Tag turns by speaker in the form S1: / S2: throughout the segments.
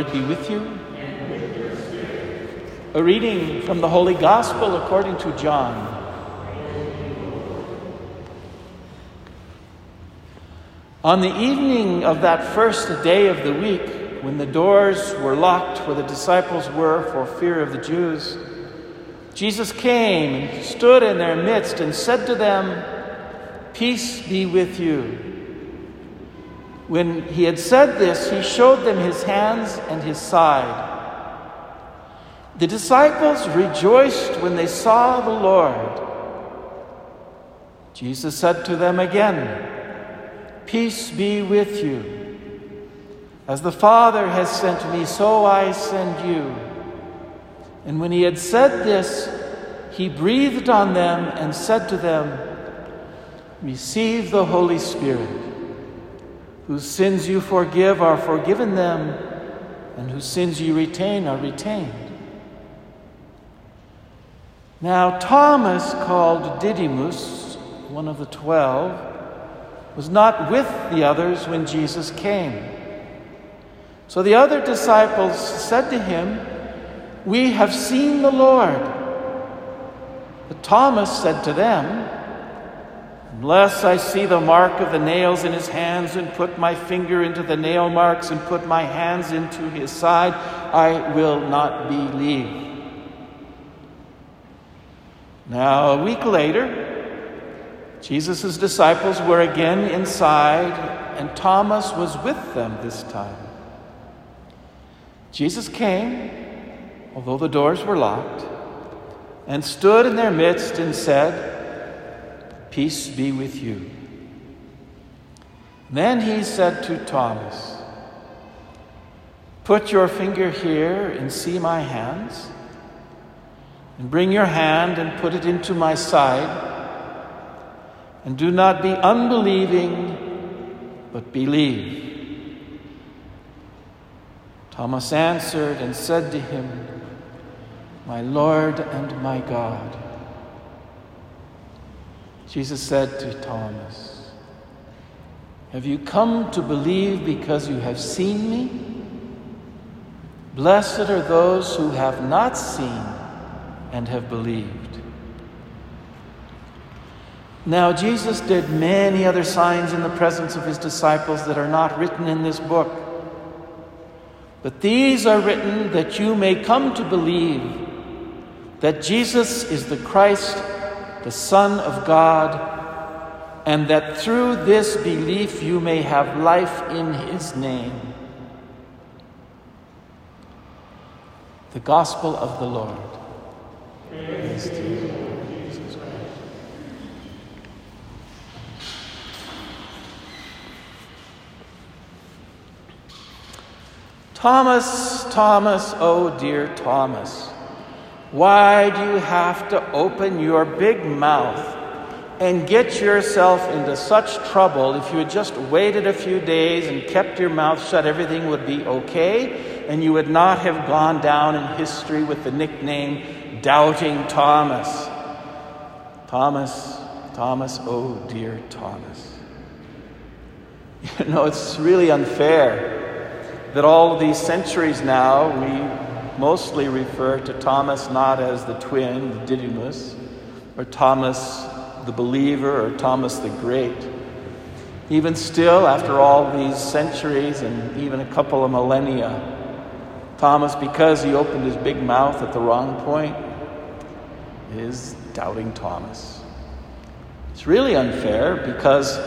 S1: Lord be with you. A reading from the Holy Gospel according to John. On the evening of that first day of the week, when the doors were locked where the disciples were for fear of the Jews, Jesus came and stood in their midst and said to them, Peace be with you. When he had said this, he showed them his hands and his side. The disciples rejoiced when they saw the Lord. Jesus said to them again, Peace be with you. As the Father has sent me, so I send you. And when he had said this, he breathed on them and said to them, Receive the Holy Spirit. Whose sins you forgive are forgiven them, and whose sins you retain are retained. Now, Thomas, called Didymus, one of the twelve, was not with the others when Jesus came. So the other disciples said to him, We have seen the Lord. But Thomas said to them, Unless I see the mark of the nails in his hands and put my finger into the nail marks and put my hands into his side, I will not believe. Now, a week later, Jesus' disciples were again inside, and Thomas was with them this time. Jesus came, although the doors were locked, and stood in their midst and said, Peace be with you. Then he said to Thomas, Put your finger here and see my hands, and bring your hand and put it into my side and do not be unbelieving, but believe. Thomas answered and said to him, My Lord and my God. Jesus said to Thomas, Have you come to believe because you have seen me? Blessed are those who have not seen and have believed. Now, Jesus did many other signs in the presence of his disciples that are not written in this book. But these are written that you may come to believe that Jesus is the Christ, the Son of God, and that through this belief you may have life in his name. The Gospel of the Lord. Praise you. Thomas, Thomas, oh dear Thomas, why do you have to open your big mouth and get yourself into such trouble? If you had just waited a few days and kept your mouth shut, everything would be okay, and you would not have gone down in history with the nickname Doubting Thomas. Thomas, Thomas, oh dear Thomas. You know, it's really unfair that all these centuries now we mostly refer to Thomas not as the twin, the Didymus, or Thomas the believer, or Thomas the Great. Even still, after all these centuries and even a couple of millennia, Thomas, because he opened his big mouth at the wrong point, is doubting Thomas. It's really unfair because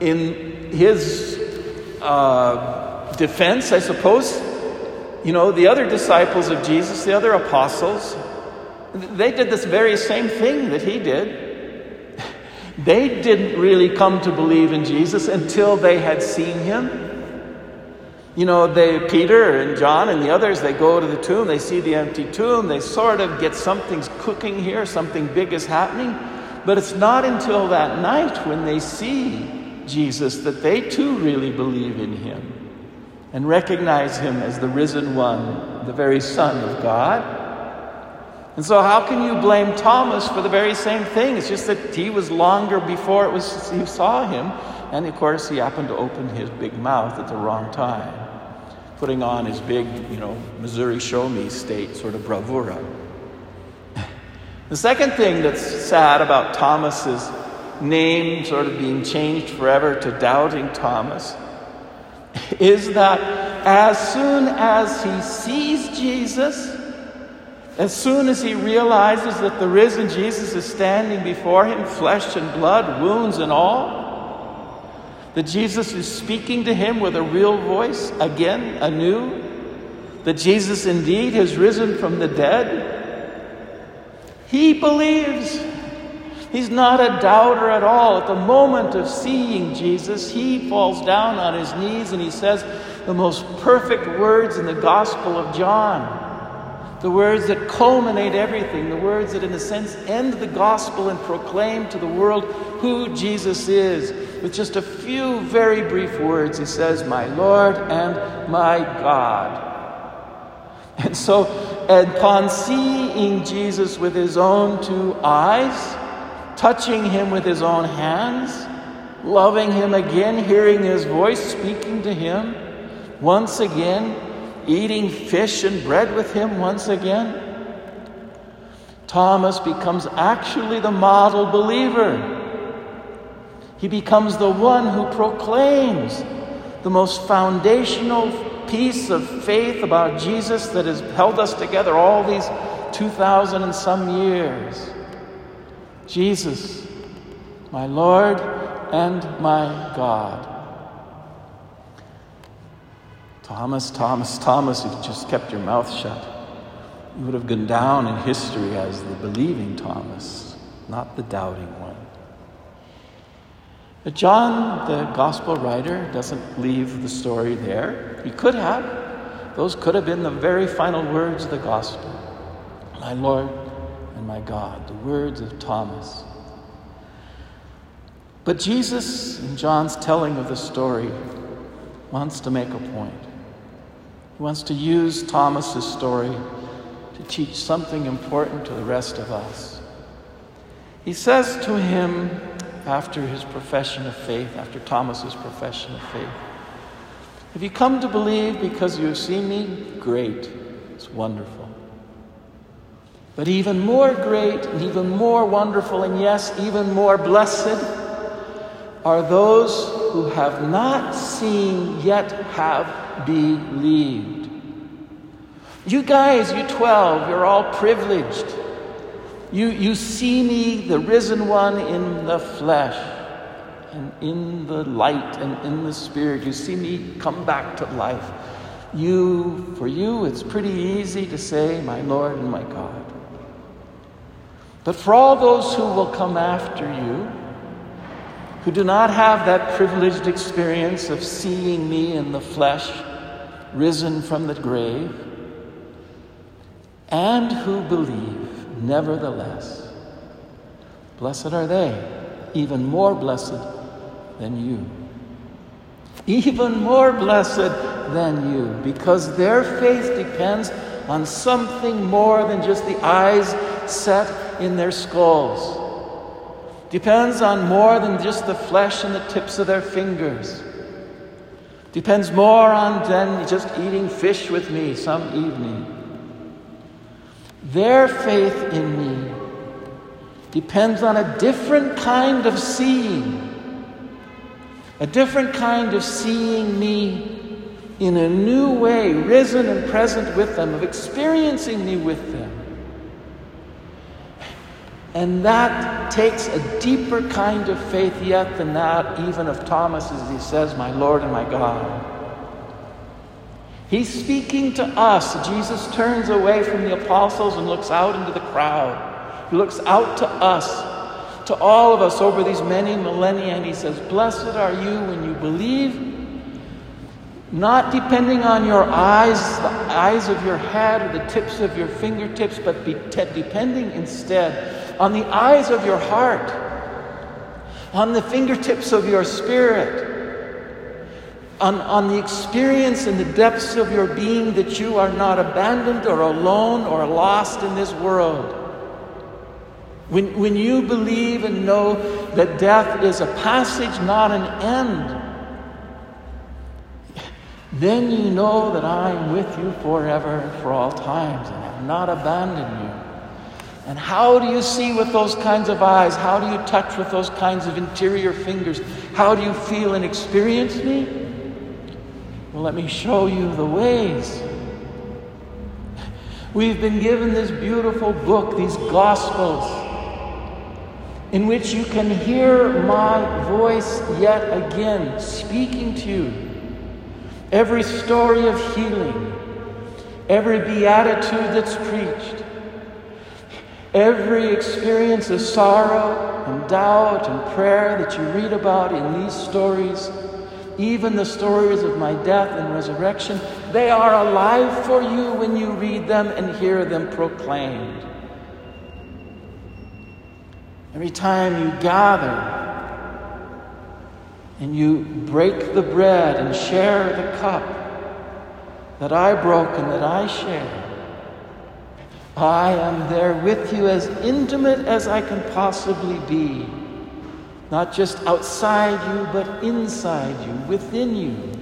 S1: in his uh, defense, I suppose, you know, the other disciples of Jesus, the other apostles, they did this very same thing that he did. They didn't really come to believe in Jesus until they had seen him. You know, they Peter and John and the others, they go to the tomb, they see the empty tomb, they sort of get something's cooking here, something big is happening. But it's not until that night when they see Jesus that they too really believe in him and recognize him as the risen one, the very Son of God. And so, how can you blame Thomas for the very same thing? It's just that he was longer before it was he saw him, and of course, he happened to open his big mouth at the wrong time. putting on his big, you know, Missouri show me state sort of bravura. The second thing that's sad about Thomas's name sort of being changed forever to Doubting Thomas is that as soon as he sees Jesus, as soon as he realizes that the risen Jesus is standing before him, flesh and blood, wounds and all, that Jesus is speaking to him with a real voice again, anew, that Jesus indeed has risen from the dead, he believes. He's not a doubter at all. At the moment of seeing Jesus, he falls down on his knees and he says the most perfect words in the Gospel of John. The words that culminate everything, the words that, in a sense, end the gospel and proclaim to the world who Jesus is. With just a few very brief words, he says, My Lord and my God. And so, upon seeing Jesus with his own two eyes, touching him with his own hands, loving him again, hearing his voice speaking to him, once again, eating fish and bread with him once again, Thomas becomes actually the model believer. He becomes the one who proclaims the most foundational piece of faith about Jesus that has held us together all these 2,000 and some years. Jesus, my Lord and my God. Thomas, Thomas, Thomas, if you just kept your mouth shut, you would have gone down in history as the believing Thomas, not the doubting one. But John, the gospel writer, doesn't leave the story there. He could have. Those could have been the very final words of the gospel. My Lord and my God, the words of Thomas. But Jesus, in John's telling of the story, wants to make a point. He wants to use Thomas's story to teach something important to the rest of us. He says to him, after his profession of faith, after Thomas's profession of faith. Have you come to believe because you have seen me? Great. It's wonderful. But even more great and even more wonderful, and yes, even more blessed, are those who have not seen yet have believed. You guys, you 12, you're all privileged. You, you see me, the risen one, in the flesh and in the light and in the spirit. You see me come back to life. You, for you, it's pretty easy to say, My Lord and my God. But for all those who will come after you, who do not have that privileged experience of seeing me in the flesh, risen from the grave, and who believe, Nevertheless, blessed are they, even more blessed than you. Even more blessed than you, because their faith depends on something more than just the eyes set in their skulls. Depends on more than just the flesh and the tips of their fingers. Depends more on than just eating fish with me some evening. Their faith in me depends on a different kind of seeing, a different kind of seeing me in a new way, risen and present with them, of experiencing me with them. And that takes a deeper kind of faith yet than that, even of Thomas, as he says, My Lord and my God. He's speaking to us. Jesus turns away from the apostles and looks out into the crowd. He looks out to us, to all of us over these many millennia, and he says, Blessed are you when you believe, not depending on your eyes, the eyes of your head or the tips of your fingertips, but be depending instead on the eyes of your heart, on the fingertips of your spirit on, on the experience in the depths of your being that you are not abandoned or alone or lost in this world. When, when you believe and know that death is a passage, not an end, then you know that I am with you forever and for all times and have not abandoned you. And how do you see with those kinds of eyes? How do you touch with those kinds of interior fingers? How do you feel and experience me? Well, let me show you the ways. We've been given this beautiful book, these Gospels, in which you can hear my voice yet again speaking to you. Every story of healing, every beatitude that's preached, every experience of sorrow and doubt and prayer that you read about in these stories even the stories of my death and resurrection, they are alive for you when you read them and hear them proclaimed. Every time you gather and you break the bread and share the cup that I broke and that I share, I am there with you as intimate as I can possibly be not just outside you, but inside you, within you.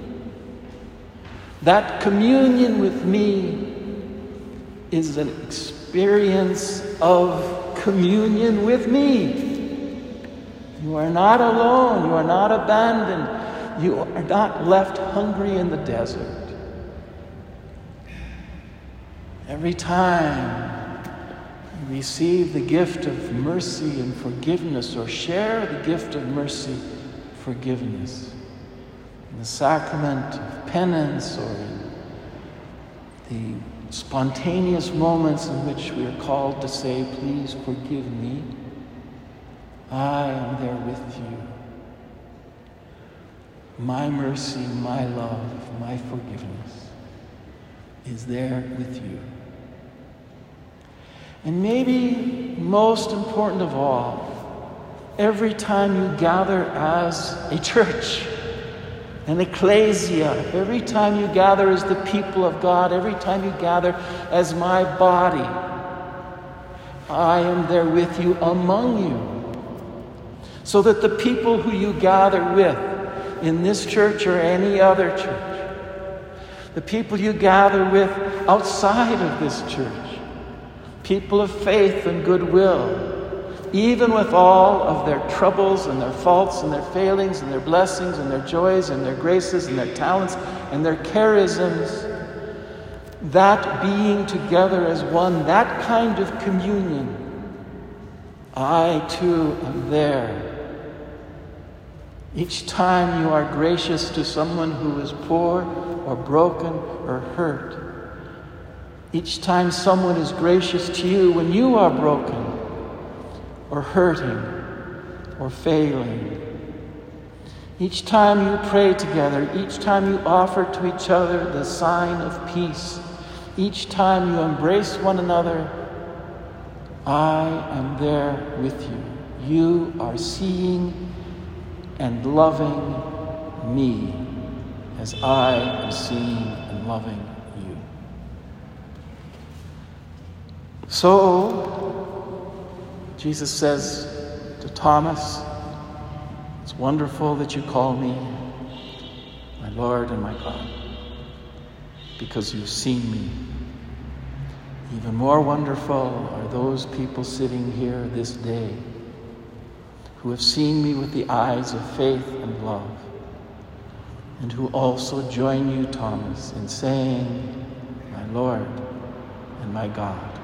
S1: That communion with me is an experience of communion with me. You are not alone, you are not abandoned, you are not left hungry in the desert. Every time you receive the gift of mercy and forgiveness or share the gift of mercy, forgiveness. In the sacrament of penance or in the spontaneous moments in which we are called to say, Please forgive me, I am there with you. My mercy, my love, my forgiveness is there with you. And maybe most important of all, every time you gather as a church, an ecclesia, every time you gather as the people of God, every time you gather as my body, I am there with you among you. So that the people who you gather with in this church or any other church, the people you gather with outside of this church, people of faith and goodwill, even with all of their troubles and their faults and their failings and their blessings and their joys and their graces and their talents and their charisms, that being together as one, that kind of communion, I too am there. Each time you are gracious to someone who is poor or broken or hurt, each time someone is gracious to you when you are broken or hurting or failing. Each time you pray together, each time you offer to each other the sign of peace, each time you embrace one another, I am there with you. You are seeing and loving me as I am seeing and loving So, Jesus says to Thomas, It's wonderful that you call me my Lord and my God, because you've seen me. Even more wonderful are those people sitting here this day who have seen me with the eyes of faith and love, and who also join you, Thomas, in saying, My Lord and my God.